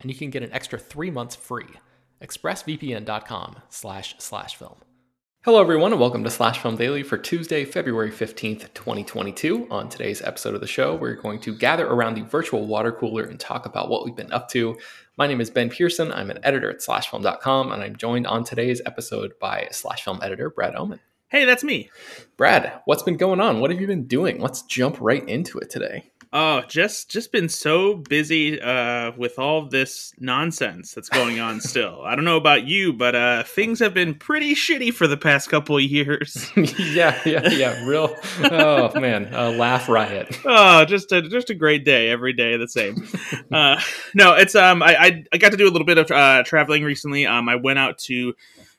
and you can get an extra three months free. ExpressVPN.com slash slash film. Hello, everyone, and welcome to Slash Film Daily for Tuesday, February 15th, 2022. On today's episode of the show, we're going to gather around the virtual water cooler and talk about what we've been up to. My name is Ben Pearson. I'm an editor at slashfilm.com, and I'm joined on today's episode by Slash Film editor Brad Oman. Hey, that's me. Brad, what's been going on? What have you been doing? Let's jump right into it today. Oh, just just been so busy uh, with all this nonsense that's going on. Still, I don't know about you, but uh, things have been pretty shitty for the past couple of years. yeah, yeah, yeah. Real. Oh man, a laugh riot. Oh, just a just a great day every day, the same. uh, no, it's um, I, I, I got to do a little bit of uh, traveling recently. Um, I went out to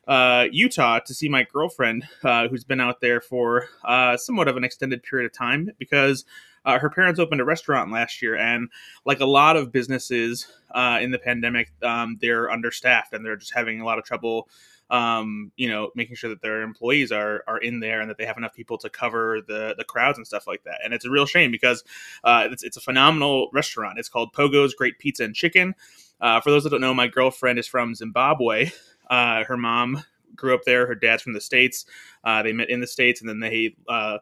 uh, Utah to see my girlfriend, uh, who's been out there for uh, somewhat of an extended period of time because uh, her parents opened a restaurant last year, and like a lot of businesses uh, in the pandemic, um, they're understaffed and they're just having a lot of trouble. Um, you know, making sure that their employees are are in there and that they have enough people to cover the the crowds and stuff like that. And it's a real shame because uh, it's it's a phenomenal restaurant. It's called Pogo's Great Pizza and Chicken. Uh, for those that don't know, my girlfriend is from Zimbabwe. Uh, her mom grew up there. Her dad's from the states. Uh, they met in the states, and then they uh,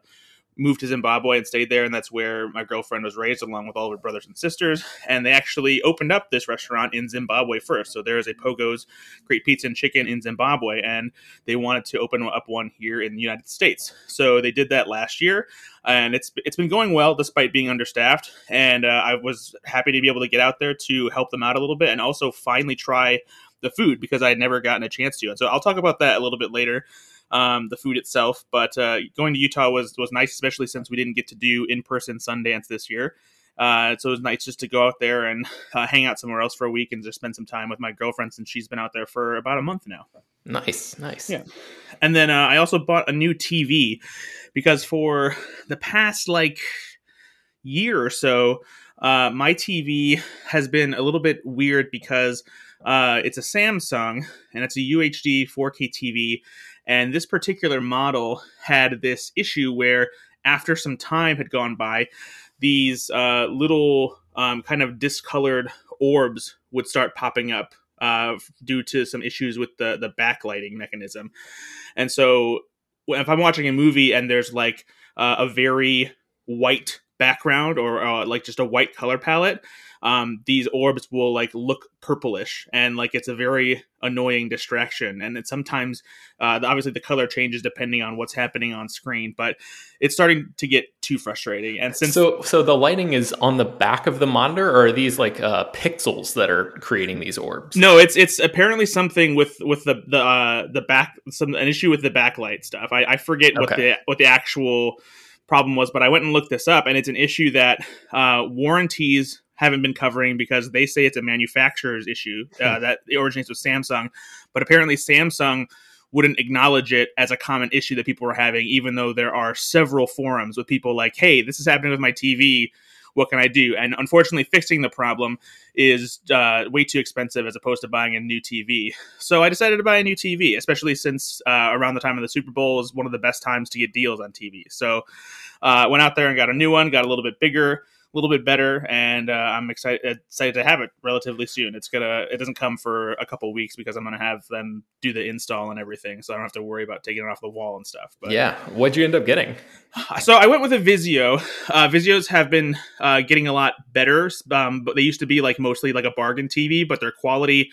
moved to Zimbabwe and stayed there, and that's where my girlfriend was raised, along with all of her brothers and sisters. And they actually opened up this restaurant in Zimbabwe first. So there is a Pogo's Great Pizza and Chicken in Zimbabwe, and they wanted to open up one here in the United States. So they did that last year, and it's it's been going well despite being understaffed. And uh, I was happy to be able to get out there to help them out a little bit, and also finally try the food because I had never gotten a chance to. And so I'll talk about that a little bit later um, the food itself. But uh, going to Utah was was nice, especially since we didn't get to do in person Sundance this year. Uh, so it was nice just to go out there and uh, hang out somewhere else for a week and just spend some time with my girlfriend since she's been out there for about a month now. Nice, nice. Yeah. And then uh, I also bought a new TV because for the past like year or so, uh, my TV has been a little bit weird because uh, it's a Samsung and it's a UHD 4K TV, and this particular model had this issue where, after some time had gone by, these uh, little um, kind of discolored orbs would start popping up uh, due to some issues with the the backlighting mechanism. And so, if I'm watching a movie and there's like uh, a very white background or uh, like just a white color palette, um, these orbs will like look purplish and like it's a very annoying distraction. And it sometimes, uh, obviously, the color changes depending on what's happening on screen, but it's starting to get too frustrating. And since so, so the lighting is on the back of the monitor, or are these like uh, pixels that are creating these orbs? No, it's it's apparently something with with the the uh, the back some an issue with the backlight stuff. I, I forget what the what the actual problem was, but I went and looked this up, and it's an issue that uh, warranties haven't been covering because they say it's a manufacturer's issue uh, hmm. that originates with Samsung, but apparently Samsung wouldn't acknowledge it as a common issue that people were having, even though there are several forums with people like, "Hey, this is happening with my TV." What can I do? And unfortunately, fixing the problem is uh, way too expensive as opposed to buying a new TV. So I decided to buy a new TV, especially since uh, around the time of the Super Bowl is one of the best times to get deals on TV. So uh, went out there and got a new one, got a little bit bigger little bit better, and uh, I'm excited excited to have it relatively soon. It's gonna it doesn't come for a couple weeks because I'm gonna have them do the install and everything, so I don't have to worry about taking it off the wall and stuff. But yeah, what'd you end up getting? So I went with a Vizio. Uh, Vizios have been uh, getting a lot better, um, but they used to be like mostly like a bargain TV, but their quality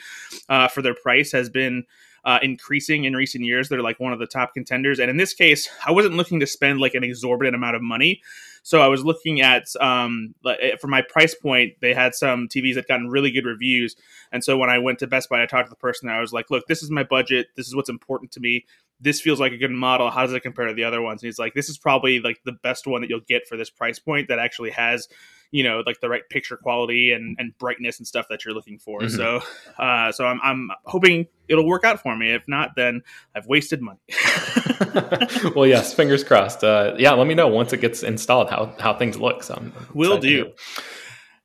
uh, for their price has been uh, increasing in recent years. They're like one of the top contenders. And in this case, I wasn't looking to spend like an exorbitant amount of money. So I was looking at um, eh, for my price point, they had some TVs that gotten really good reviews. And so when I went to Best Buy, I talked to the person. I was like, "Look, this is my budget. This is what's important to me. This feels like a good model. How does it compare to the other ones?" And he's like, "This is probably like the best one that you'll get for this price point that actually has." You know like the right picture quality and, and brightness and stuff that you're looking for. Mm-hmm. so uh, so I'm, I'm hoping it'll work out for me. If not then i've wasted money. Well yes fingers crossed. Uh, yeah let me know once it gets installed how how things look so I'm will do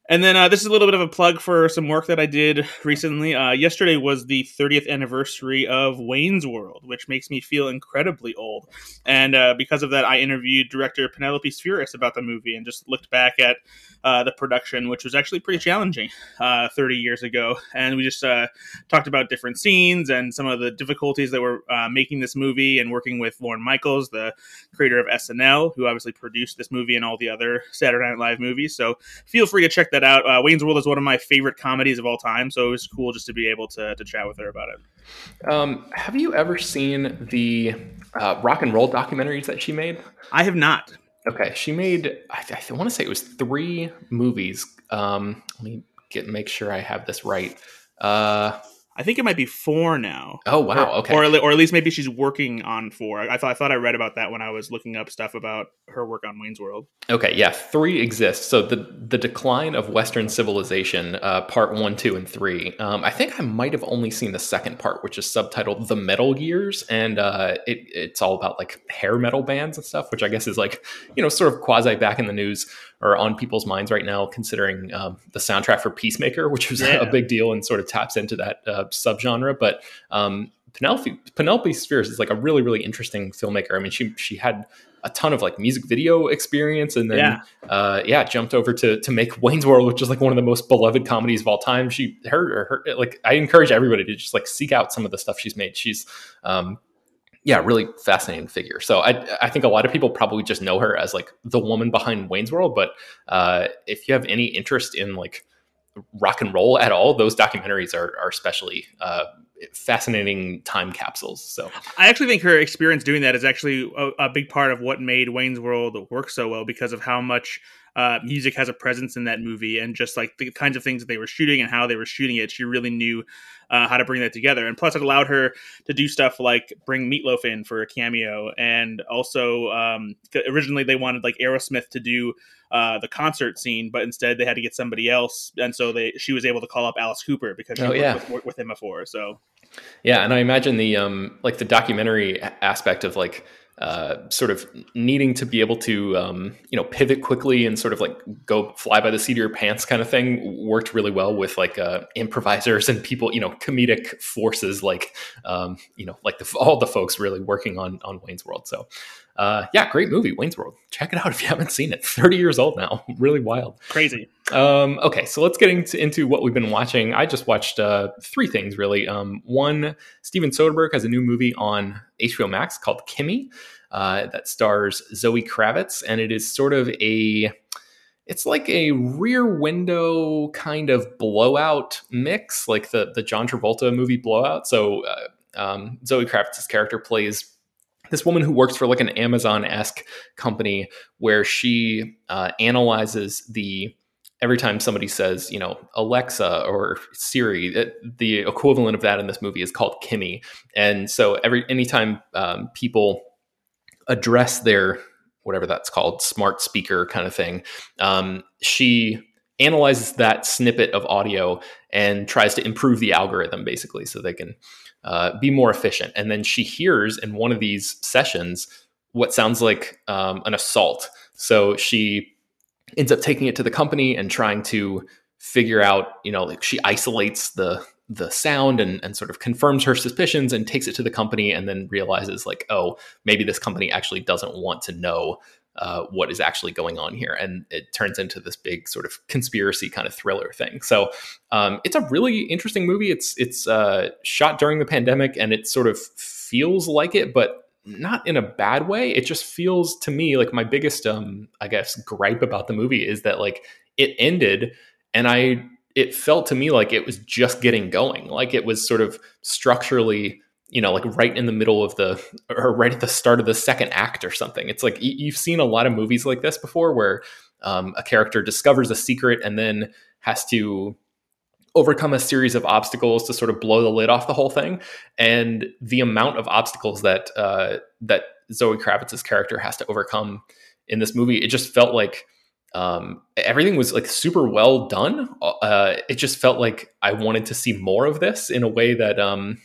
and then uh, this is a little bit of a plug for some work that I did recently. Uh, yesterday was the 30th anniversary of Wayne's World, which makes me feel incredibly old. And uh, because of that, I interviewed director Penelope Spheeris about the movie and just looked back at uh, the production, which was actually pretty challenging uh, 30 years ago. And we just uh, talked about different scenes and some of the difficulties that were making this movie and working with Lorne Michaels, the creator of SNL, who obviously produced this movie and all the other Saturday Night Live movies. So feel free to check that out. Uh, Wayne's World is one of my favorite comedies of all time, so it was cool just to be able to, to chat with her about it. Um, have you ever seen the uh, rock and roll documentaries that she made? I have not. Okay, she made. I, I want to say it was three movies. Um, let me get make sure I have this right. Uh, I think it might be four now. Oh wow! Or, okay, or, or at least maybe she's working on four. I thought I thought I read about that when I was looking up stuff about her work on Wayne's World. Okay, yeah, three exists. So the the decline of Western civilization, uh, part one, two, and three. Um, I think I might have only seen the second part, which is subtitled "The Metal Years," and uh, it, it's all about like hair metal bands and stuff, which I guess is like you know sort of quasi back in the news or on people's minds right now, considering um, the soundtrack for Peacemaker, which was yeah. a big deal and sort of taps into that uh, subgenre. But um, Penelope Penelope is like a really really interesting filmmaker. I mean, she she had a ton of like music video experience, and then yeah, uh, yeah jumped over to to make Wayne's World, which is like one of the most beloved comedies of all time. She her, her like I encourage everybody to just like seek out some of the stuff she's made. She's um, yeah, really fascinating figure. So I I think a lot of people probably just know her as like the woman behind Wayne's World, but uh, if you have any interest in like rock and roll at all, those documentaries are are especially uh, fascinating time capsules. So I actually think her experience doing that is actually a, a big part of what made Wayne's World work so well because of how much uh, music has a presence in that movie and just like the kinds of things that they were shooting and how they were shooting it. She really knew uh, how to bring that together. And plus, it allowed her to do stuff like bring Meatloaf in for a cameo. And also, um, originally they wanted like Aerosmith to do uh, the concert scene, but instead they had to get somebody else. And so they she was able to call up Alice Cooper because she oh, yeah. worked with, with him before. So yeah, and I imagine the um like the documentary aspect of like uh, sort of needing to be able to um, you know pivot quickly and sort of like go fly by the seat of your pants kind of thing worked really well with like uh, improvisers and people you know comedic forces like um, you know like the, all the folks really working on on Wayne's World. So uh, yeah, great movie, Wayne's World. Check it out if you haven't seen it. 30 years old now. really wild. Crazy. Um, okay, so let's get into, into what we've been watching. I just watched uh, three things, really. Um, one, Steven Soderbergh has a new movie on HBO Max called Kimi uh, that stars Zoe Kravitz, and it is sort of a it's like a rear window kind of blowout mix, like the the John Travolta movie Blowout. So uh, um, Zoe Kravitz's character plays this woman who works for like an Amazon esque company where she uh, analyzes the every time somebody says, you know, Alexa or Siri, it, the equivalent of that in this movie is called Kimi. And so every anytime um, people address their whatever that's called, smart speaker kind of thing, um, she analyzes that snippet of audio and tries to improve the algorithm basically so they can uh, be more efficient. And then she hears in one of these sessions what sounds like um, an assault. So she ends up taking it to the company and trying to figure out, you know, like she isolates the the sound and, and sort of confirms her suspicions and takes it to the company and then realizes like, oh, maybe this company actually doesn't want to know uh, what is actually going on here, and it turns into this big sort of conspiracy kind of thriller thing. So um, it's a really interesting movie. It's it's uh, shot during the pandemic, and it sort of feels like it, but not in a bad way. It just feels to me like my biggest, um, I guess, gripe about the movie is that like it ended, and I it felt to me like it was just getting going, like it was sort of structurally you know, like right in the middle of the, or right at the start of the second act or something. It's like you've seen a lot of movies like this before where um, a character discovers a secret and then has to overcome a series of obstacles to sort of blow the lid off the whole thing. And the amount of obstacles that, uh, that Zoe Kravitz's character has to overcome in this movie, it just felt like, um, everything was like super well done. Uh, it just felt like I wanted to see more of this in a way that, um,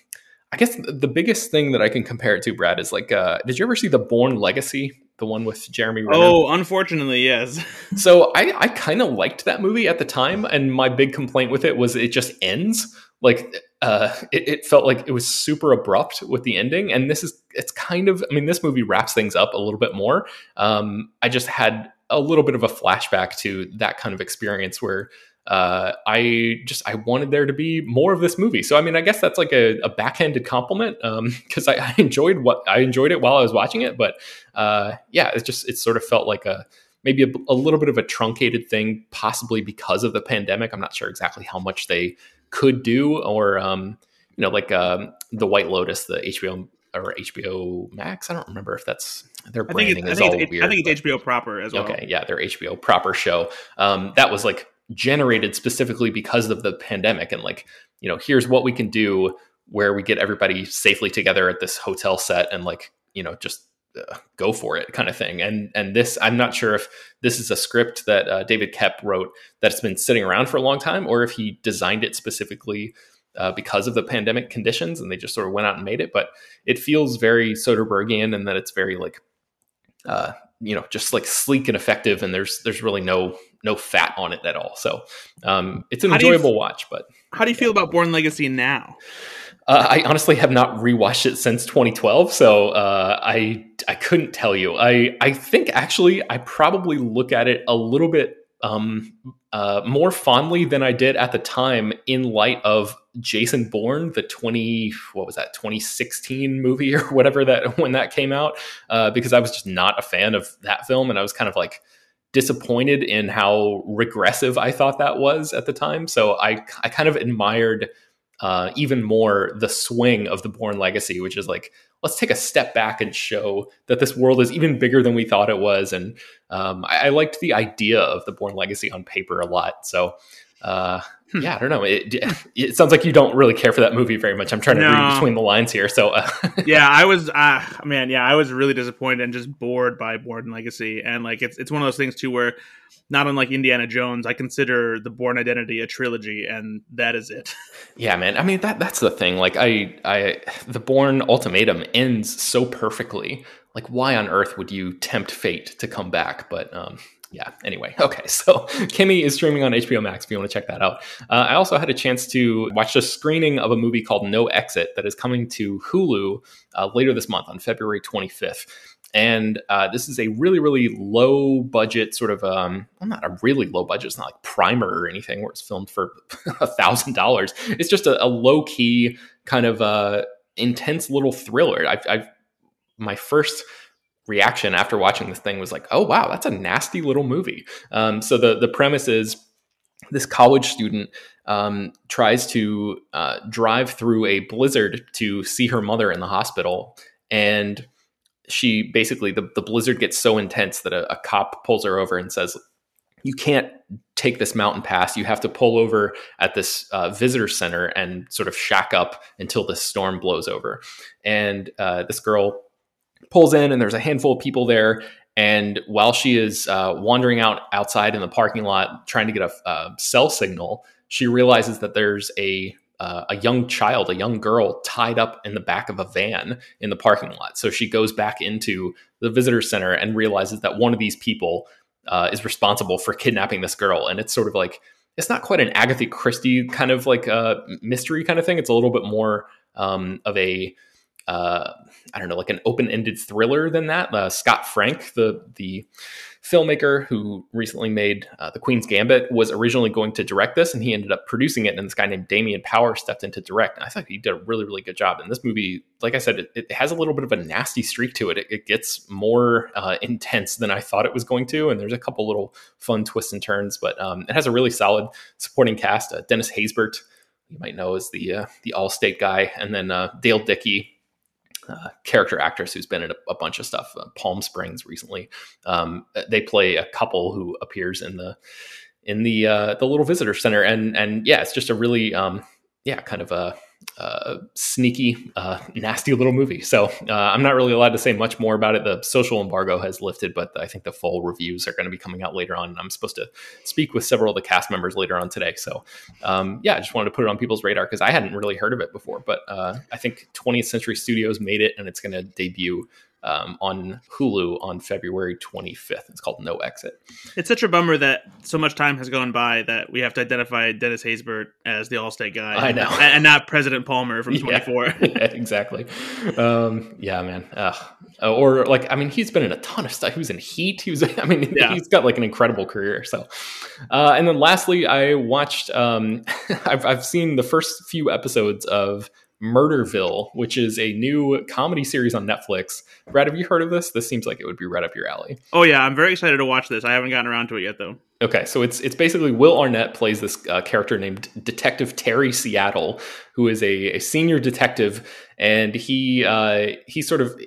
I guess the biggest thing that I can compare it to, Brad, is like, uh, did you ever see the Bourne Legacy, the one with Jeremy? Renner? Oh, unfortunately, yes. so I, I kind of liked that movie at the time, and my big complaint with it was it just ends. Like, uh, it, it felt like it was super abrupt with the ending, and this is it's kind of. I mean, this movie wraps things up a little bit more. Um, I just had a little bit of a flashback to that kind of experience where uh, I just I wanted there to be more of this movie. So I mean, I guess that's like a, a backhanded compliment because um, I, I, enjoyed what I enjoyed it while I was watching it. But uh, yeah, it just it sort of felt like a maybe a, a, little bit of a truncated thing, possibly because of the pandemic. I'm not sure exactly how much they could do, or um, you know, like um, the White Lotus, the HBO or HBO Max. I don't remember if that's their branding is all weird. I think it's HBO proper as well. Okay, yeah, their HBO proper show. Um, that was like generated specifically because of the pandemic and like you know here's what we can do where we get everybody safely together at this hotel set and like you know just uh, go for it kind of thing. And and this i'm not sure if this is a script that uh, david koepp wrote that's been sitting around for a long time or if he designed it specifically uh, because of the pandemic conditions and they just sort of went out and made it but it feels very soderberghian and that it's very like uh, you know just like sleek and effective and there's there's really no no fat on it at all so um it's an how enjoyable you, watch but how do you feel about Bourne legacy now uh, I honestly have not rewatched it since 2012, so uh, I I couldn't tell you. I I think actually I probably look at it a little bit um, uh, more fondly than I did at the time in light of Jason Bourne, the 20, what was that, 2016 movie or whatever that when that came out, uh, because I was just not a fan of that film. And I was kind of like disappointed in how regressive I thought that was at the time. So I, I kind of admired uh, even more the swing of the Bourne Legacy, which is like, let's take a step back and show that this world is even bigger than we thought it was. And um, I, I, liked the idea of the Bourne Legacy on paper a lot. So uh. Yeah, I don't know. It, it, sounds like you don't really care for that movie very much. I'm trying to no. read between the lines here. So uh, yeah, I was, uh, man, yeah, I was really disappointed and just bored by Bourne Legacy. And like, it's it's one of those things too where, not unlike Indiana Jones, I consider the Bourne Identity a trilogy, and that is it. Yeah, man. I mean that that's the thing. Like, I I the Bourne Ultimatum ends so perfectly. Like, why on earth would you tempt fate to come back? But um, yeah, anyway, okay. So kimi is streaming on HBO Max if you want to check that out. Uh, I also had a chance to watch a screening of a movie called No Exit that is coming to Hulu uh, later this month on February 25th. And uh, this is a really, really low budget sort of, um, well, not a really low budget. It's not like Primer or anything where it's filmed for a thousand dollars. It's just a, a low key kind of uh, intense little thriller. I've, I've my first reaction after watching this thing was like, oh wow, that's a nasty little movie. Um, so the the premise is this college student um, tries to uh, drive through a blizzard to see her mother in the hospital, and she basically the, the blizzard gets so intense that a, a cop pulls her over and says, "You can't take this mountain pass. You have to pull over at this uh, visitor center and sort of shack up until the storm blows over." And uh, this girl pulls in and there's a handful of people there and while she is uh, wandering out outside in the parking lot trying to get a, cell signal she realizes that there's a uh, a young child, a young girl, tied up in the back of a van in the parking lot. So she goes back into the visitor center and realizes that one of these people uh, is responsible for kidnapping this girl. And it's sort of like it's not quite an Agatha Christie kind of like a uh, mystery kind of thing. It's a little bit more um, of a uh, I don't know, like an open-ended thriller than that. Uh, Scott Frank, the the filmmaker who recently made uh, The Queen's Gambit, was originally going to direct this, and he ended up producing it. And this guy named Damien Power stepped in to direct. And I thought he did a really, really good job. And this movie, like I said, it, it has a little bit of a nasty streak to it. It, it gets more uh, intense than I thought it was going to, and there's a couple little fun twists and turns. But um, it has a really solid supporting cast. Uh, Dennis Haysbert, you might know as the uh, the Allstate guy, and then uh, Dale Dickey uh, character actress who's been in a, a bunch of stuff, uh, Palm Springs recently. Um, they play a couple who appears in the in the uh, the little visitor center, and and yeah, it's just a really um, yeah kind of a uh, sneaky, uh, nasty little movie. So uh, I'm not really allowed to say much more about it. The social embargo has lifted, but I think the full reviews are going to be coming out later on. I'm supposed to speak with several of the cast members later on today. So um, yeah, I just wanted to put it on people's radar because I hadn't really heard of it before. But uh, I think 20th Century Studios made it, and it's going to debut um, on Hulu on February 25th. It's called No Exit. It's such a bummer that so much time has gone by that we have to identify Dennis Haysbert as the Allstate guy. I know, and, and not President Palmer from 24. Yeah, yeah exactly. Um, yeah, man. Uh, or like, I mean, he's been in a ton of stuff. He was in Heat. He was. I mean, yeah. he's got like an incredible career. So, uh, and then lastly, I watched. Um, I've I've seen the first few episodes of Murderville, which is a new comedy series on Netflix. Brad, have you heard of this? This seems like it would be right up your alley. Oh yeah, I'm very excited to watch this. I haven't gotten around to it yet though. Okay, so it's it's basically Will Arnett plays this uh, character named Detective Terry Seattle, who is a, a senior detective, and he uh, he sort of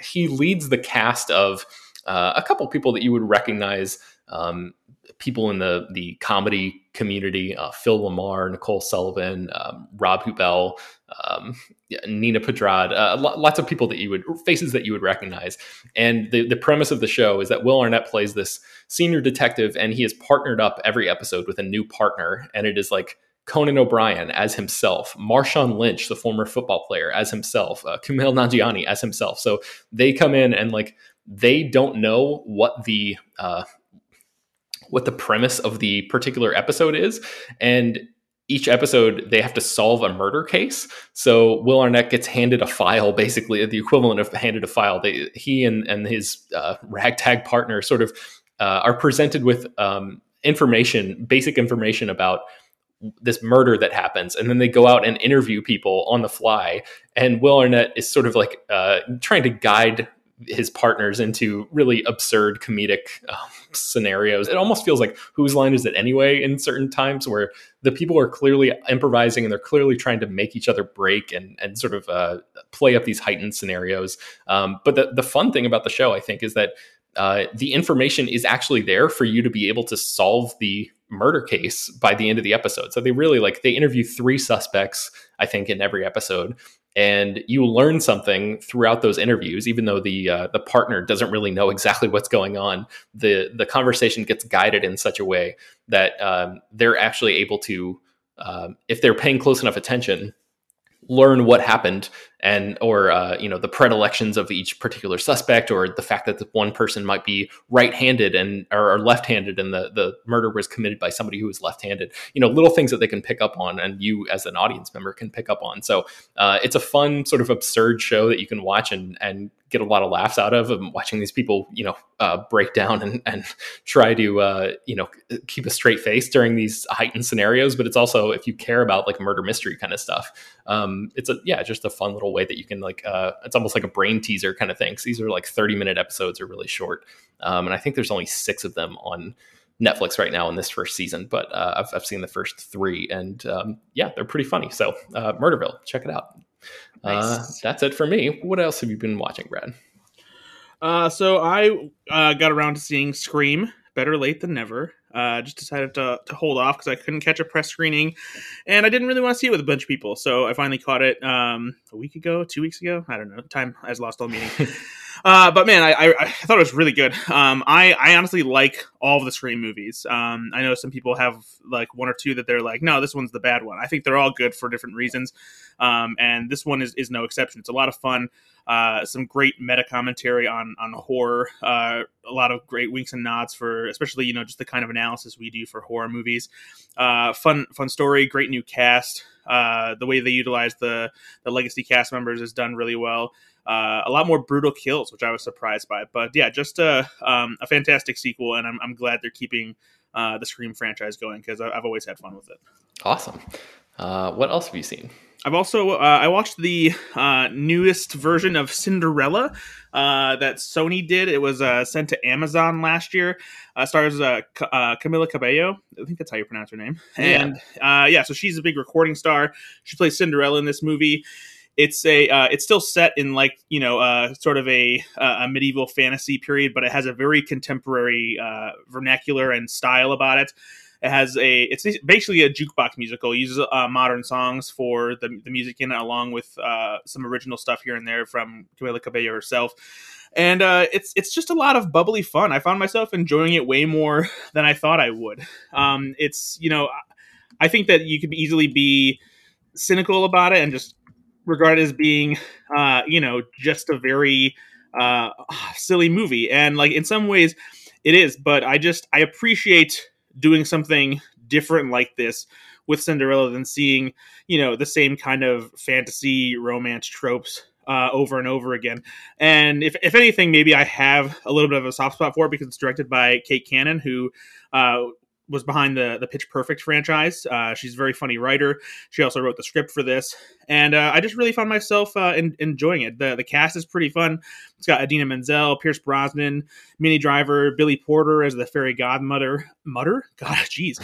he leads the cast of uh, a couple people that you would recognize. Um, people in the the comedy community: uh, Phil LaMarr, Nicole Sullivan, um, Rob Huebel, um, Nina Pedrad, uh, lots of people that you would faces that you would recognize. And the the premise of the show is that Will Arnett plays this senior detective, and he is partnered up every episode with a new partner, and it is like. Conan O'Brien as himself, Marshawn Lynch, the former football player, as himself, uh, Kumail Nanjiani as himself. So they come in and like they don't know what the uh, what the premise of the particular episode is, and each episode they have to solve a murder case. So Will Arnett gets handed a file, basically the equivalent of handed a file. They, he and and his uh, ragtag partner sort of uh, are presented with um, information, basic information about this murder that happens, and then they go out and interview people on the fly. And Will Arnett is sort of like uh, trying to guide his partners into really absurd comedic um, scenarios. It almost feels like whose line is it anyway in certain times where the people are clearly improvising and they're clearly trying to make each other break and and sort of uh, play up these heightened scenarios. Um, but the the fun thing about the show, I think, is that uh, the information is actually there for you to be able to solve the murder case by the end of the episode. So they really like they interview three suspects, I think, in every episode, and you learn something throughout those interviews even though the uh, the partner doesn't really know exactly what's going on the the conversation gets guided in such a way that um, they're actually able to um, if they're paying close enough attention learn what happened and or uh, you know the predilections of each particular suspect or the fact that the one person might be right-handed and or, left-handed and the the murder was committed by somebody who was left-handed. You know little things that they can pick up on and you as an audience member can pick up on. So uh, it's a fun sort of absurd show that you can watch and and get a lot of laughs out of and watching these people, you know, uh, break down and, and try to, uh, you know, keep a straight face during these heightened scenarios. But it's also, if you care about like murder mystery kind of stuff, um, it's a, yeah, just a fun little way that you can like, uh, it's almost like a brain teaser kind of thing. Cause these are like 30 minute episodes are really short. Um, and I think there's only six of them on Netflix right now in this first season, but uh, I've, I've seen the first three and um, yeah, they're pretty funny. So uh, Murderville, check it out. Uh, nice. Uh, that's it for me. What else have you been watching, Brad? Uh, so I uh, got around to seeing Scream. Better late than never. Uh, just decided to, to hold off because I couldn't catch a press screening, and I didn't really want to see it with a bunch of people. So I finally caught it um, a week ago, two weeks ago. I don't know. Time has lost all meaning. Uh, but man, I, I, I thought it was really good. Um, I I honestly like all of the Scream movies. Um, I know some people have like one or two that they're like, no, this one's the bad one. I think they're all good for different reasons. Um, and this one is is no exception. It's a lot of fun. Uh, some great meta commentary on on horror. Uh, a lot of great winks and nods for, especially you know, just the kind of analysis we do for horror movies. Uh, fun fun story. Great new cast. Uh, the way they utilize the the legacy cast members is done really well. Uh, a lot more brutal kills, which I was surprised by. But yeah, just a um, a fantastic sequel, and I'm, I'm glad they're keeping uh, the Scream franchise going because I've always had fun with it. Awesome. Uh, what else have you seen? I've also uh, I watched the uh, newest version of Cinderella uh, that Sony did. It was uh, sent to Amazon last year. Uh, stars uh, C- Camila Cabello. I think that's how you pronounce her name. And yeah. yeah, so she's a big recording star. She plays Cinderella in this movie. It's a it's still set in like you know sort of a a medieval fantasy period, but it has a very contemporary vernacular and style about it. It has a it's basically a jukebox musical. It uses uh, modern songs for the, the music in it, along with uh, some original stuff here and there from Camila Cabello herself. And uh, it's it's just a lot of bubbly fun. I found myself enjoying it way more than I thought I would. Um, it's you know, I think that you could easily be cynical about it and just regard as being, uh, you know, just a very uh, silly movie. And like in some ways, it is. But I just I appreciate doing something different like this with Cinderella than seeing, you know, the same kind of fantasy romance tropes uh, over and over again. And if, if anything, maybe I have a little bit of a soft spot for it because it's directed by Kay Cannon, who uh, was behind the the Pitch Perfect franchise. Uh, she's a very funny writer. She also wrote the script for this, and uh, I just really found myself uh, in, enjoying it. the The cast is pretty fun. It's got Idina Menzel, Pierce Brosnan, Minnie Driver, Billy Porter as the fairy godmother. Mother, God, jeez,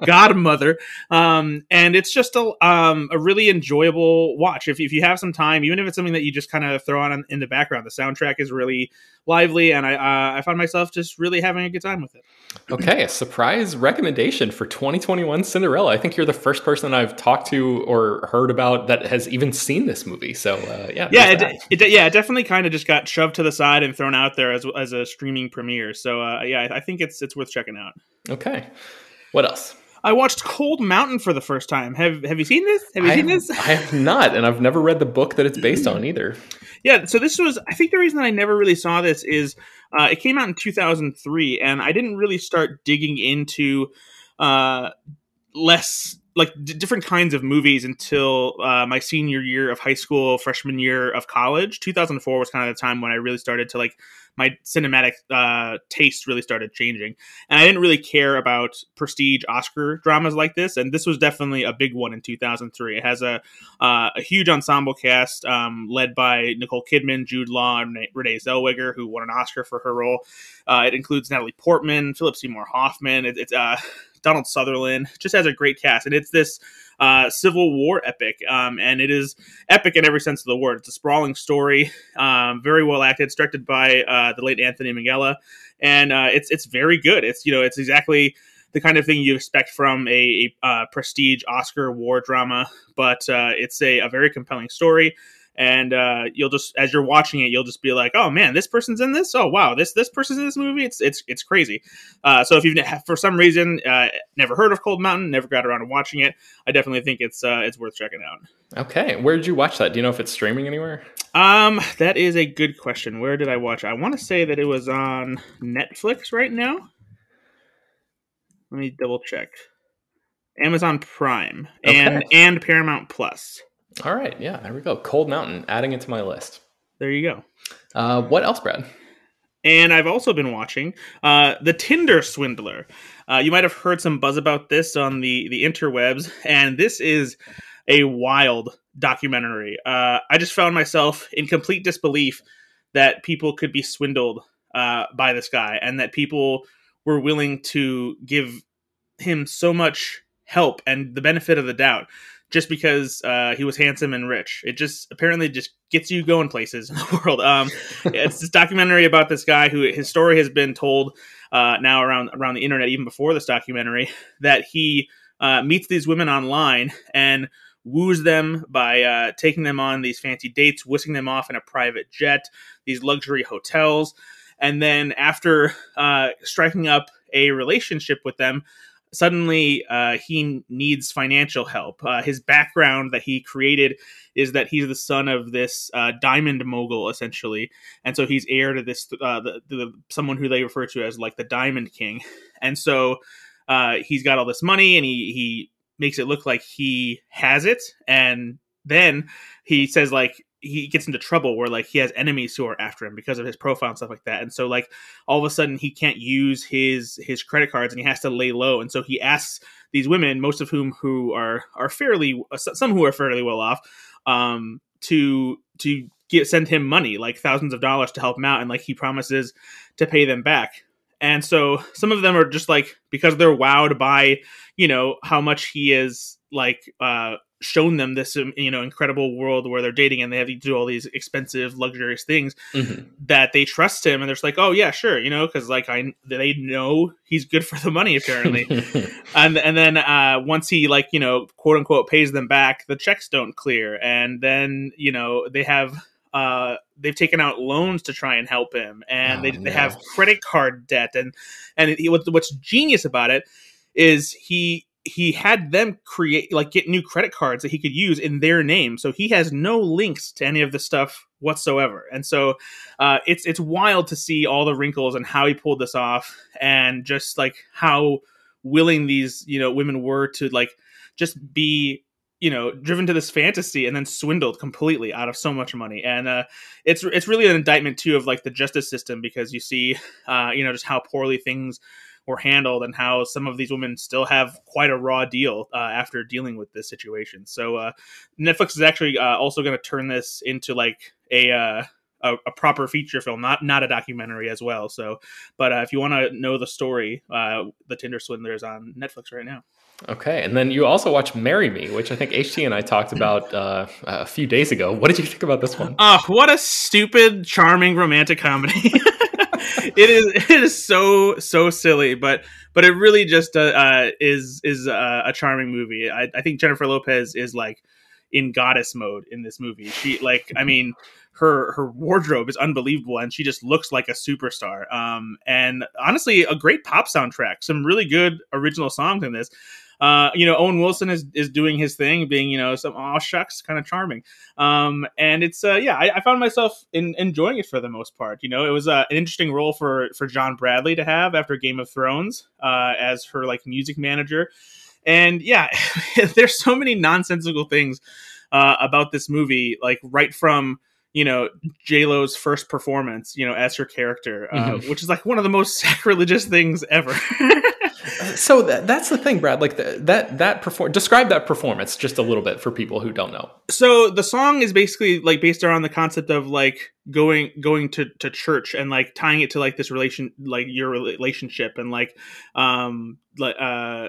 godmother. Um, and it's just a um, a really enjoyable watch. If if you have some time, even if it's something that you just kind of throw on in the background, the soundtrack is really lively, and I uh, I found myself just really having a good time with it. Okay, a surprise recommendation for 2021 Cinderella. I think you're the first person I've talked to or heard about that has even seen this movie. So uh, yeah, yeah, it, it, yeah, it definitely kind of just got shoved to the side and thrown out there as, as a streaming premiere. So uh, yeah, I think it's it's worth checking out. Okay, what else? I watched Cold Mountain for the first time. Have Have you seen this? Have you I seen have, this? I have not, and I've never read the book that it's based on either. Yeah, so this was. I think the reason that I never really saw this is uh, it came out in 2003, and I didn't really start digging into uh, less like d- different kinds of movies until uh, my senior year of high school, freshman year of college. 2004 was kind of the time when I really started to like my cinematic uh, taste really started changing, and I didn't really care about prestige Oscar dramas like this. And this was definitely a big one in 2003. It has a uh, a huge ensemble cast um, led by Nicole Kidman, Jude Law, and Renee Zellweger, who won an Oscar for her role. Uh, it includes Natalie Portman, Philip Seymour Hoffman. It, it's uh, Donald Sutherland. Just has a great cast, and it's this uh, Civil War epic, um, and it is epic in every sense of the word. It's a sprawling story, um, very well acted. It's directed by uh, the late Anthony Minghella, and uh, it's it's very good. It's you know it's exactly the kind of thing you expect from a, a uh, prestige Oscar war drama, but uh, it's a, a very compelling story and uh, you'll just as you're watching it, you'll just be like, "Oh man, this person's in this. Oh wow, this this person's in this movie. It's it's it's crazy." Uh, so if you've for some reason uh, never heard of Cold Mountain, never got around to watching it, I definitely think it's uh, it's worth checking out. Okay, where did you watch that? Do you know if it's streaming anywhere? Um, that is a good question. Where did I watch? I want to say that it was on Netflix right now. Let me double check. Amazon Prime Okay. and and Paramount Plus. All right, yeah, there we go. Cold Mountain, adding it to my list. There you go. Uh, what else, Brad? And I've also been watching uh, the Tinder Swindler. Uh, you might have heard some buzz about this on the the interwebs, and this is a wild documentary. Uh, I just found myself in complete disbelief that people could be swindled uh, by this guy, and that people were willing to give him so much help and the benefit of the doubt just because uh, he was handsome and rich. It just apparently just gets you going places in the world. Um, it's this documentary about this guy who his story has been told uh, now around around the internet, even before this documentary, that he uh, meets these women online and woos them by uh, taking them on these fancy dates, whisking them off in a private jet, these luxury hotels. And then after uh, striking up a relationship with them, suddenly uh, he needs financial help. Uh, his background that he created is that he's the son of this uh, diamond mogul, essentially, and so he's heir to this uh, the, the, someone who they refer to as like the Diamond King, and so uh, he's got all this money, and he he makes it look like he has it, and then he says like he gets into trouble where like he has enemies who are after him because of his profile and stuff like that. And so like all of a sudden he can't use his his credit cards and he has to lay low. And so he asks these women most of whom who are are fairly some who are fairly well off um to to get send him money like thousands of dollars to help him out. And like he promises to pay them back. And so some of them are just like because they're wowed by you know how much he is like uh shown them this um, you know incredible world where they're dating and they have to do all these expensive luxurious things mm-hmm. that they trust him and they're just like oh yeah sure you know because like i they know he's good for the money apparently and and then uh once he like you know quote unquote pays them back the checks don't clear and then you know they have uh, they've taken out loans to try and help him, and oh, they, no. they have credit card debt, and and he, what's genius about it is he he had them create like get new credit cards that he could use in their name. So he has no links to any of the stuff whatsoever. And so uh, it's it's wild to see all the wrinkles and how he pulled this off and just like how willing these you know women were to like just be you know driven to this fantasy and then swindled completely out of so much money. And uh, it's it's really an indictment too of like the justice system because you see uh, you know just how poorly things were handled and how some of these women still have quite a raw deal uh, after dealing with this situation. So uh, Netflix is actually uh, also going to turn this into like a, uh, a. a, proper feature film, not not a documentary as well. So, but uh, if you want to know the story, uh, the Tinder Swindler is on Netflix right now. Okay, and then you also watch "Marry Me," which I think HT and I talked about uh, a few days ago. What did you think about this one? Oh, what a stupid, charming romantic comedy! it is it is so so silly, but but it really just uh, uh is is uh, a charming movie. I, I think Jennifer Lopez is like in goddess mode in this movie. She like I mean her her wardrobe is unbelievable and she just looks like a superstar. Um and honestly a great pop soundtrack. Some really good original songs in this uh, you know, Owen Wilson is is doing his thing, being you know some oh shucks, kind of charming. Um, and it's uh, yeah, I, I, found myself in, enjoying it for the most part. You know, it was uh, an interesting role for for John Bradley to have after Game of Thrones uh, as her like music manager. And yeah, there's so many nonsensical things uh, about this movie, like right from you know J Lo's first performance, you know, as her character, uh, mm-hmm. which is like one of the most sacrilegious things ever. so that, that's the thing, Brad. Like the, that that perform describe that performance just a little bit for people who don't know. So the song is basically like based around the concept of like going going to to church and like tying it to like this relation like your relationship and like um like uh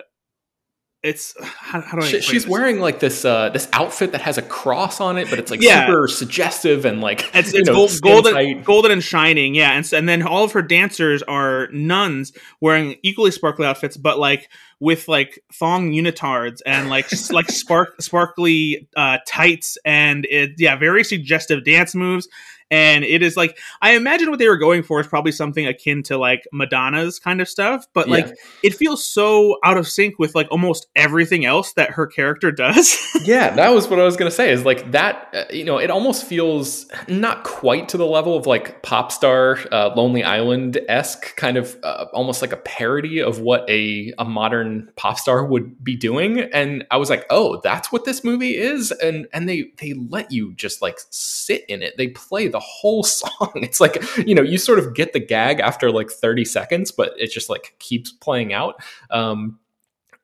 it's how, how do I? She, she's this? wearing like this uh, this outfit that has a cross on it, but it's like yeah. super suggestive and like it's, it's know, gold, golden, tight. golden and shining. Yeah, and and then all of her dancers are nuns wearing equally sparkly outfits, but like with like thong unitards and like like spark sparkly uh, tights and it yeah very suggestive dance moves and it is like I imagine what they were going for is probably something akin to like Madonna's kind of stuff, but like yeah. it feels so out of sync with like almost everything else that her character does. yeah, that was what I was gonna say. Is like that, uh, you know, it almost feels not quite to the level of like pop star uh, Lonely Island esque kind of uh, almost like a parody of what a a modern pop star would be doing, and I was like, oh, that's what this movie is, and and they they let you just like sit in it. They play the whole song. It's like, you know, you sort of get the gag after like 30 seconds, but it just like keeps playing out. Um,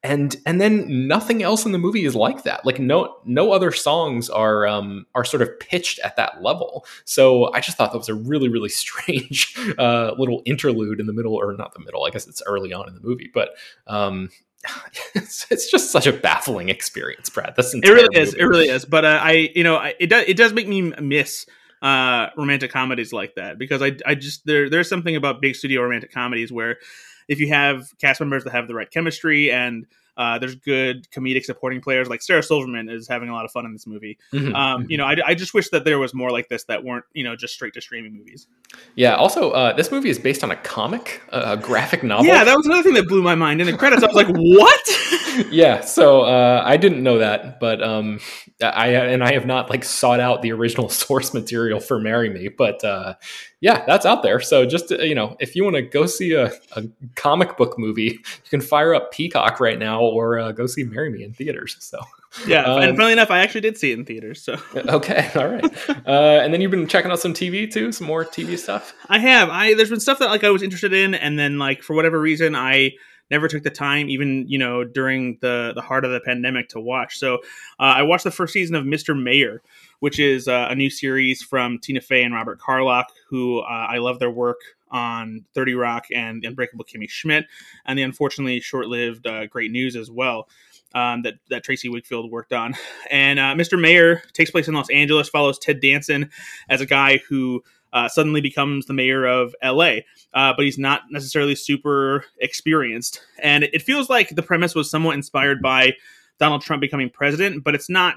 and and then nothing else in the movie is like that like no no other songs are um are sort of pitched at that level so i just thought that was a really really strange uh little interlude in the middle or not the middle i guess it's early on in the movie but um it's, it's just such a baffling experience brad this it really is movie. it really is but uh, i you know I, it does it does make me miss uh, romantic comedies like that. Because I, I just there there's something about big studio romantic comedies where if you have cast members that have the right chemistry and Uh, there's good comedic supporting players like Sarah Silverman is having a lot of fun in this movie. Mhm, Um, mhm. you know, I, I just wish that there was more like this that weren't you know just straight to streaming movies. Yeah. Also, uh, this movie is based on a comic, a graphic novel. Yeah, that was another thing that blew my mind. In the credits, I was like, "What?" yeah. So uh, I didn't know that, but um, I and I have not like sought out the original source material for "Marry Me," but uh, yeah, that's out there. So just uh, you know, if you want to go see a, a comic book movie, you can fire up Peacock right now, or uh, go see "Marry Me" in theaters. So yeah, Um, and funny enough, I actually did see it in theaters. So okay, all right. Uh, and then you've been checking out some TV too, some more TV stuff. I have. I there's been stuff that like I was interested in, and then like for whatever reason, I never took the time, even you know during the the heart of the pandemic, to watch. So uh, I watched the first season of Mr. Mayor, which is uh, a new series from Tina Fey and Robert Carlock, who uh, I love their work on 30 Rock and Unbreakable Kimmy Schmidt, and the unfortunately short-lived uh, Great News as well. Um, that that Tracey Wigfield worked on, and uh, Mr. Mayor takes place in Los Angeles. Follows Ted Danson as a guy who uh, suddenly becomes the mayor of LA, uh, but he's not necessarily super experienced. And it feels like the premise was somewhat inspired by Donald Trump becoming president, but it's not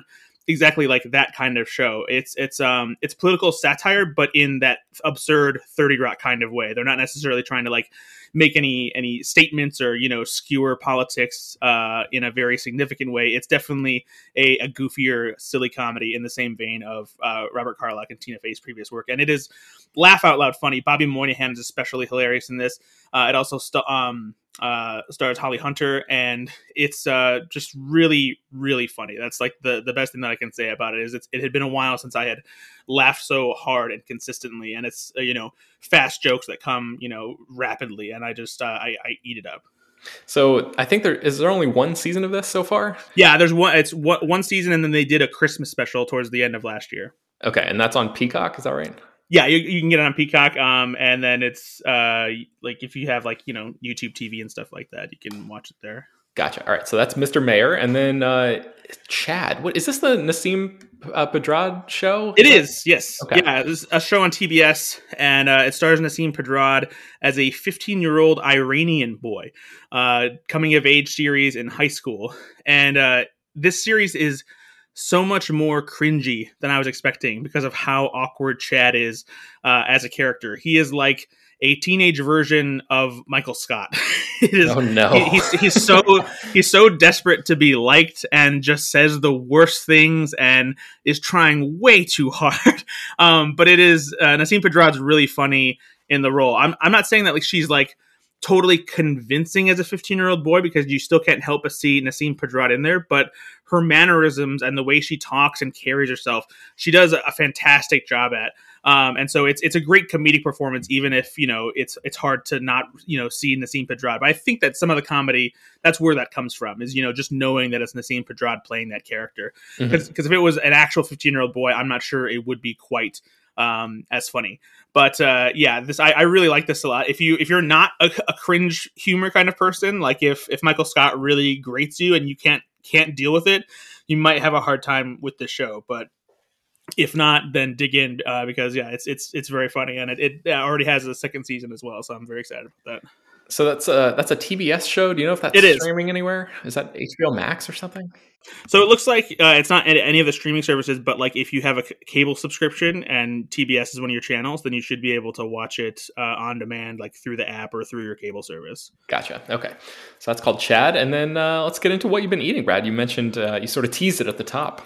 exactly like that kind of show. It's it's um it's political satire, but in that absurd Thirty Rock kind of way. They're not necessarily trying to like make any any statements or you know skewer politics uh, in a very significant way. It's definitely a, a goofier, silly comedy in the same vein of uh, Robert Carlock and Tina Fey's previous work, and it is laugh out loud funny. Bobby Moynihan is especially hilarious in this. Uh, it also st- um, uh, stars Holly Hunter, and it's uh, just really, really funny. That's like the the best thing that I can say about it is it had been a while since I had laughed so hard and consistently, and it's uh, you know fast jokes that come you know rapidly, and I just uh, I, I eat it up. So I think there is there only one season of this so far. Yeah, there's one. It's one, one season, and then they did a Christmas special towards the end of last year. Okay, and that's on Peacock. Is that right? Yeah, you, you can get it on Peacock. Um, and then it's uh like if you have like you know YouTube TV and stuff like that, you can watch it there. Gotcha. All right, so that's Mr. Mayor, and then uh, Chad. What is this? The Nasim uh, Pedrad show? It is, yes. Okay. Yeah, is a show on TBS, and uh, it stars Nasim Pedrad as a 15 year old Iranian boy, uh, coming of age series in high school. And uh, this series is so much more cringy than I was expecting because of how awkward Chad is uh, as a character. He is like a teenage version of Michael Scott. it is Oh no. he- he's, he's so he's so desperate to be liked and just says the worst things and is trying way too hard. Um, but it is uh, Nasim Pedrad's really funny in the role. I'm I'm not saying that like she's like totally convincing as a 15 year old boy because you still can't help but see Nasim Pedrad in there, but her mannerisms and the way she talks and carries herself, she does a, a fantastic job at. Um, and so it's it's a great comedic performance, even if you know it's it's hard to not you know see Nasim Pedrad. But I think that some of the comedy that's where that comes from is you know just knowing that it's Nasim Pedrad playing that character. Because if it was an actual 15 year old boy, I'm not sure it would be quite um, as funny. But uh, yeah, this I, I really like this a lot. If you if you're not a, a cringe humor kind of person, like if if Michael Scott really grates you and you can't can't deal with it, you might have a hard time with the show. But if not, then dig in uh, because yeah, it's it's it's very funny and it, it already has a second season as well. So I'm very excited about that. So that's a that's a TBS show. Do you know if that's It is. streaming anywhere? Is that HBO Max or something? So it looks like uh, it's not any, any of the streaming services, but like if you have a c- cable subscription and TBS is one of your channels, then you should be able to watch it uh, on demand, like through the app or through your cable service. Gotcha. Okay, so that's called Chad, and then uh, let's get into what you've been eating, Brad. You mentioned uh, you sort of teased it at the top.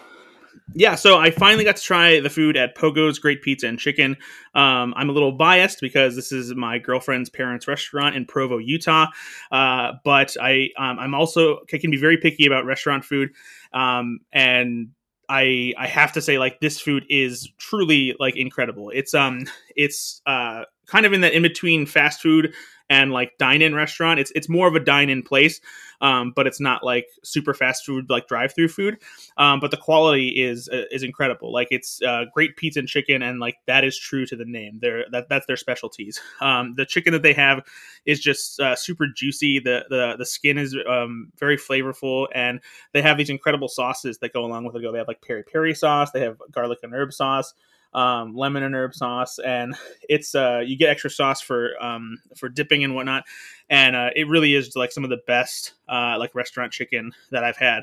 Yeah, so I finally got to try the food at Pogo's Great Pizza and Chicken. Um, I'm a little biased because this is my girlfriend's parents' restaurant in Provo, Utah. Uh, but I, um, I'm also I can be very picky about restaurant food, um, and I, I have to say like this food is truly like incredible. It's um, it's uh, kind of in that in between fast food and like dine-in restaurant. It's it's more of a dine-in place, um, but it's not like super fast food like drive-through food um, but the quality is uh, is incredible. Like it's uh, great pizza and chicken, and like that is true to the name. They're, that that's their specialties. Um, the chicken that they have is just uh, super juicy. The the the skin is um, very flavorful, and they have these incredible sauces that go along with it. They have like peri peri sauce. They have garlic and herb sauce. Um, lemon and herb sauce, and it's uh, you get extra sauce for um, for dipping and whatnot, and uh, it really is like some of the best uh, like restaurant chicken that I've had.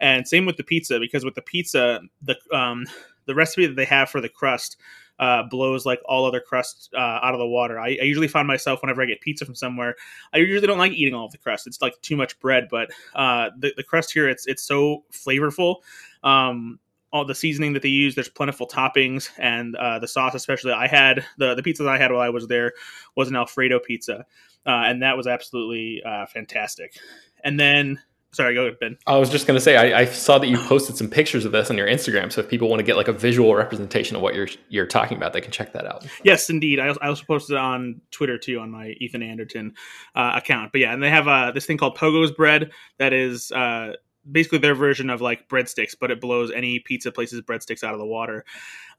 And same with the pizza because with the pizza, the um, the recipe that they have for the crust uh, blows like all other crust uh, out of the water. I, I, usually find myself whenever I get pizza from somewhere, I usually don't like eating all of the crust. It's like too much bread, but uh, the, the crust here it's it's so flavorful. Um, all the seasoning that they use, there's plentiful toppings, and uh, the sauce, especially. I had the the pizza that I had while I was there was an Alfredo pizza, uh, and that was absolutely uh, fantastic. And then Sorry, go ahead, Ben. I was just going to say, I, I, saw that you posted some pictures of this on your Instagram. So if people want to get like a visual representation of what you're you're talking about, they can check that out. Yes, indeed. I, I also posted it on Twitter too on my Ethan Anderton uh, account. But yeah, and they have uh, this thing called Pogo's bread that is uh, basically their version of like breadsticks, but it blows any pizza place's breadsticks out of the water.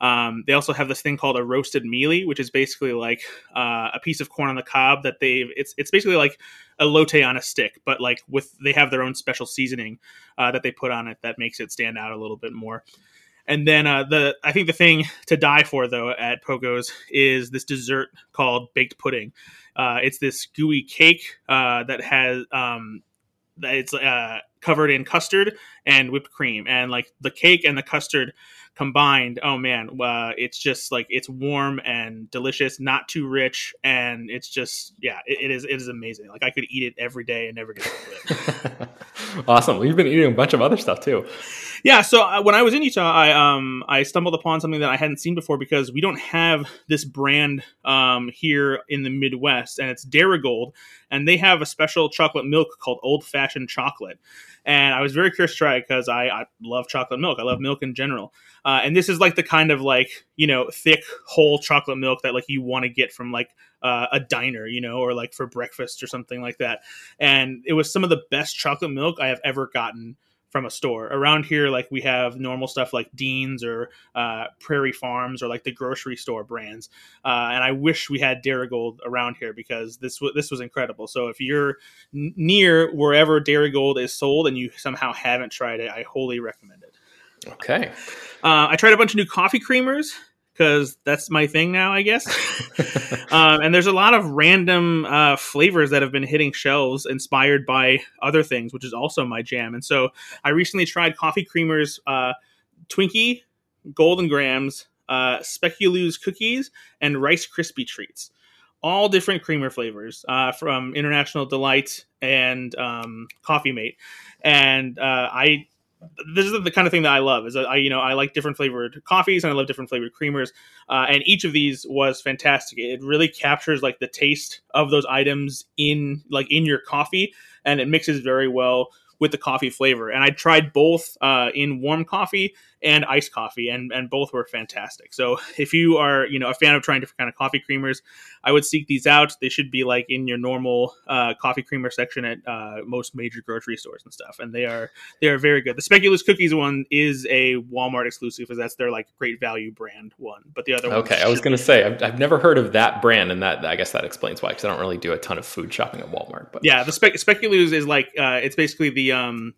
Um, they also have this thing called a roasted mealy, which is basically like uh, a piece of corn on the cob that they it's it's basically like a lote on a stick, but like with they have their own special seasoning uh, that they put on it that makes it stand out a little bit more. And then uh, the I think the thing to die for though at Pogo's is this dessert called baked pudding. Uh, it's this gooey cake uh, that has um, that it's uh, covered in custard and whipped cream, and like the cake and the custard combined, oh man, uh, it's just like it's warm and delicious, not too rich, and it's just yeah, it, it is it is amazing. Like I could eat it every day and never get sick of it. awesome. Well, you've been eating a bunch of other stuff too. Yeah. So uh, when I was in Utah, I um I stumbled upon something that I hadn't seen before because we don't have this brand um here in the Midwest, and it's Darigold, and they have a special chocolate milk called Old Fashioned Chocolate and I was very curious to try it because I, I love chocolate milk. I love milk in general, uh, and this is like the kind of like you know thick whole chocolate milk that like you want to get from like uh, a diner, you know, or like for breakfast or something like that. And it was some of the best chocolate milk I have ever gotten from a store. Around here, like we have normal stuff like Dean's or uh, Prairie Farms or like the grocery store brands. Uh, and I wish we had Darigold around here because this w- this was incredible. So if you're n- near wherever Darigold is sold and you somehow haven't tried it, I wholly recommend it. Okay. Uh, I tried a bunch of new coffee creamers because that's my thing now, I guess. um, and there's a lot of random uh, flavors that have been hitting shelves inspired by other things, which is also my jam. And so I recently tried Coffee Creamer's uh, Twinkie, Golden Grahams, uh, Speculoos cookies, and Rice Krispie treats. All different creamer flavors uh, from International Delight and um, Coffee Mate. And uh, I this is the kind of thing that I love. Is I you know I like different flavored coffees and I love different flavored creamers, uh, and each of these was fantastic. It really captures like the taste of those items in like in your coffee, and it mixes very well with the coffee flavor. And I tried both uh, in warm coffee and iced coffee, and and both were fantastic. So if you are you know a fan of trying different kind of coffee creamers, I would seek these out. They should be like in your normal uh, coffee creamer section at uh, most major grocery stores and stuff, and they are they are very good. The Speculoos Cookies one is a Walmart exclusive, because that's their like great value brand one. But the other one okay, I was going to say I've, I've never heard of that brand, and that I guess that explains why because I don't really do a ton of food shopping at Walmart. But yeah, the Spe- Speculoos is like uh, it's basically the um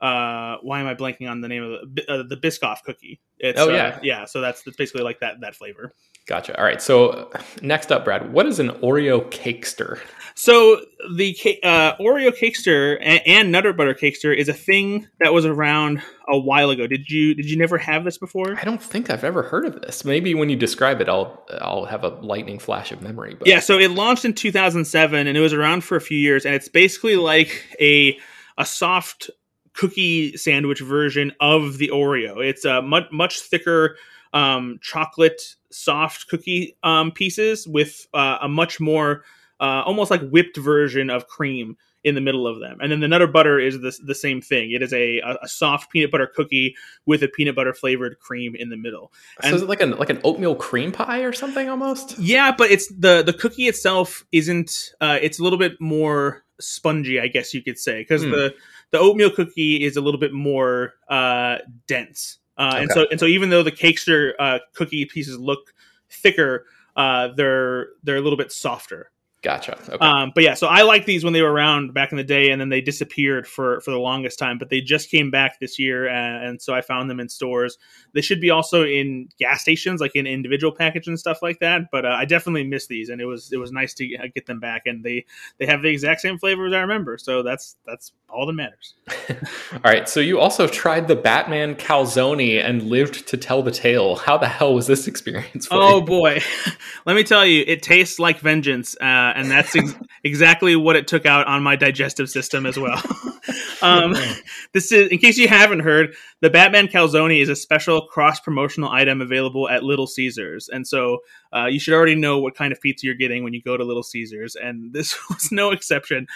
uh why am i blanking on the name of the uh, the biscoff cookie? It's, oh yeah uh, yeah. so that's, that's basically like that that flavor. Gotcha. All right so next up brad what is an oreo cakester? So the uh, oreo cakester and, and nutter butter cakester is a thing that was around a while ago. Did you did you never have this before? I don't think i've ever heard of this. Maybe when you describe it i'll i'll have a lightning flash of memory but yeah so it launched in 2007 and it was around for a few years and it's basically like a a soft cookie sandwich version of the Oreo. It's a much much thicker um, chocolate soft cookie um, pieces with uh, a much more uh, almost like whipped version of cream in the middle of them. And then the Nutter Butter is the, the same thing. It is a, a soft peanut butter cookie with a peanut butter flavored cream in the middle. And so is it like an like an oatmeal cream pie or something almost? Yeah, but it's the the cookie itself isn't. Uh, it's a little bit more spongy, I guess you could say, because mm. the the oatmeal cookie is a little bit more uh, dense, uh, okay. and so and so even though the cakester uh, cookie pieces look thicker, uh, they're they're a little bit softer. Gotcha. Okay. Um, but yeah, so I like these when they were around back in the day, and then they disappeared for for the longest time. But they just came back this year, and, and so I found them in stores. They should be also in gas stations, like in individual package and stuff like that. But uh, I definitely miss these, and it was it was nice to get them back. And they they have the exact same flavor as I remember, so that's that's all that matters. all right. So you also tried the Batman calzone and lived to tell the tale. How the hell was this experience? oh you? boy, let me tell you, it tastes like vengeance. Uh, and that's ex- exactly what it took out on my digestive system as well. um, this is, in case you haven't heard, the Batman Calzone is a special cross promotional item available at Little Caesars, and so uh, you should already know what kind of pizza you're getting when you go to Little Caesars, and this was no exception.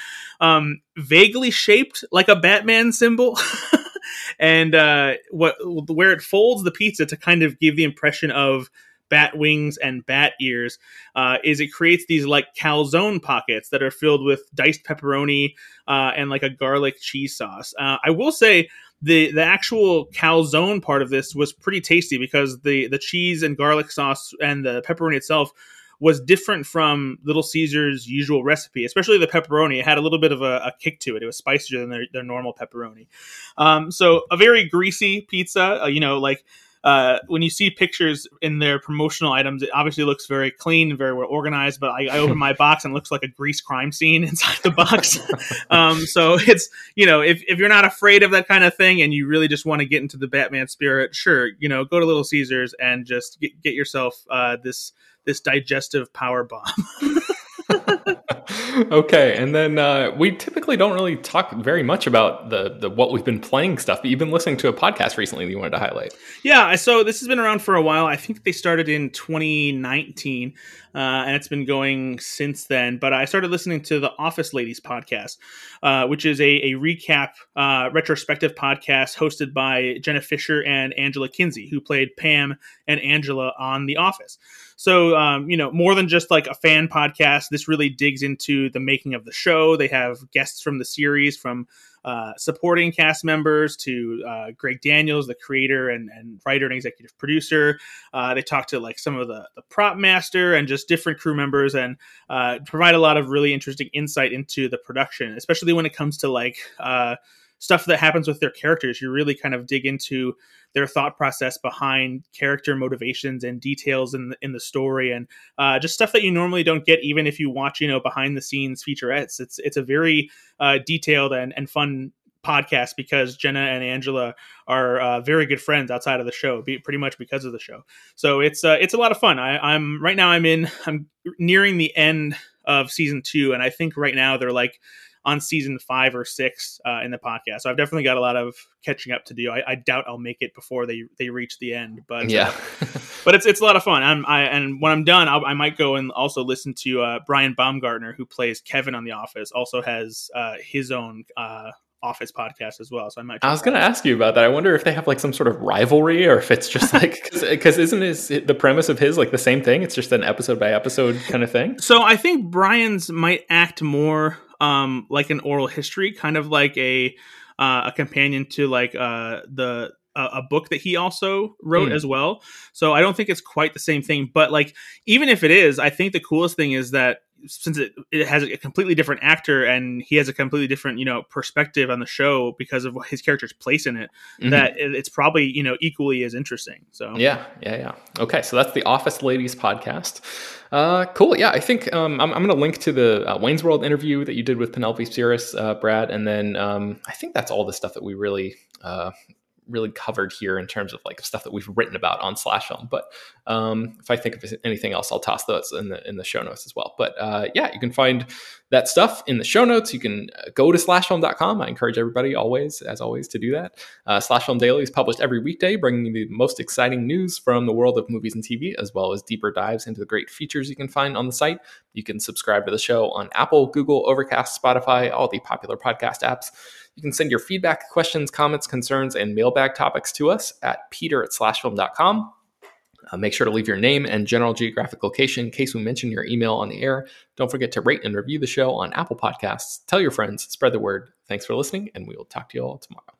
Um, vaguely shaped like a Batman symbol. and uh, what where it folds the pizza to kind of give the impression of bat wings and bat ears uh, is it creates these like calzone pockets that are filled with diced pepperoni uh, and like a garlic cheese sauce. Uh, I will say the the actual calzone part of this was pretty tasty because the the cheese and garlic sauce and the pepperoni itself was different from Little Caesar's usual recipe, especially the pepperoni. It had a little bit of a, a kick to it. It was spicier than their, their normal pepperoni. Um, so a very greasy pizza, uh, you know, like uh, when you see pictures in their promotional items, it obviously looks very clean very well organized. But I, I open my box and it looks like a grease crime scene inside the box. um, so it's you know if, if you're not afraid of that kind of thing and you really just want to get into the Batman spirit, sure, you know, go to Little Caesars and just get, get yourself uh, this this digestive power bomb. okay, and then uh, we typically don't really talk very much about the the what we've been playing stuff, but you've been listening to a podcast recently that you wanted to highlight. Yeah, so this has been around for a while. I think they started in 2019, uh, and it's been going since then. But I started listening to the Office Ladies podcast, uh, which is a, a recap uh, retrospective podcast hosted by Jenna Fischer and Angela Kinsey, who played Pam and Angela on The Office. So, um, you know, more than just like a fan podcast, this really digs into the making of the show. They have guests from the series, from uh, supporting cast members to uh, Greg Daniels, the creator and, and writer and executive producer. Uh, they talk to like some of the, the prop master and just different crew members and uh, provide a lot of really interesting insight into the production, especially when it comes to like uh, stuff that happens with their characters. You really kind of dig into their thought process behind character motivations and details in the, in the story, and uh, just stuff that you normally don't get even if you watch you know behind the scenes featurettes. It's it's a very uh, detailed and, and fun podcast because Jenna and Angela are uh, very good friends outside of the show, be, pretty much because of the show. So it's uh, it's a lot of fun. I, I'm right now I'm in I'm nearing the end of season two, and I think right now they're like on season five or six uh, in the podcast. So I've definitely got a lot of catching up to do. I, I doubt I'll make it before they they reach the end, but yeah, uh, but it's it's a lot of fun. I'm, I and when I'm done, I'll, i might go and also listen to uh, Brian Baumgartner, who plays Kevin on The Office. Also has uh, his own uh, Office podcast as well. So I might. I was going to ask you about that. I wonder if they have like some sort of rivalry, or if it's just like because isn't his the premise of his like the same thing? It's just an episode by episode kind of thing. So I think Brian's might act more um, like an oral history, kind of like a uh, a companion to like uh, the a, book that he also wrote mm. as well. So I don't think it's quite the same thing. But like even if it is, I think the coolest thing is that since it, it has a completely different actor and he has a completely different you know perspective on the show because of his character's place in it mm-hmm. that it's probably you know equally as interesting so. Yeah yeah yeah. Okay so that's the office ladies podcast. Uh, cool yeah i think um, i'm, I'm going to link to the uh, wayne's world interview that you did with penelope spheeris uh, brad and then um, i think that's all the stuff that we really uh, really covered here in terms of like stuff that we've written about on slash film but um, if i think of anything else i'll toss those in the in the show notes as well. But uh, yeah you can find that stuff in the show notes. You can uh, go to slashfilm.com i encourage everybody always as always to do that. Uh, slash film daily is published every weekday bringing you the most exciting news from the world of movies and tv as well as deeper dives into the great features you can find on the site. You can subscribe to the show on apple google overcast spotify all the popular podcast apps. You can send your feedback, questions, comments, concerns, and mailbag topics to us at peter at slashfilm.com. Uh, make sure to leave your name and general geographic location in case we mention your email on the air. Don't forget to rate and review the show on Apple Podcasts. Tell your friends, spread the word. Thanks for listening, and we will talk to you all tomorrow.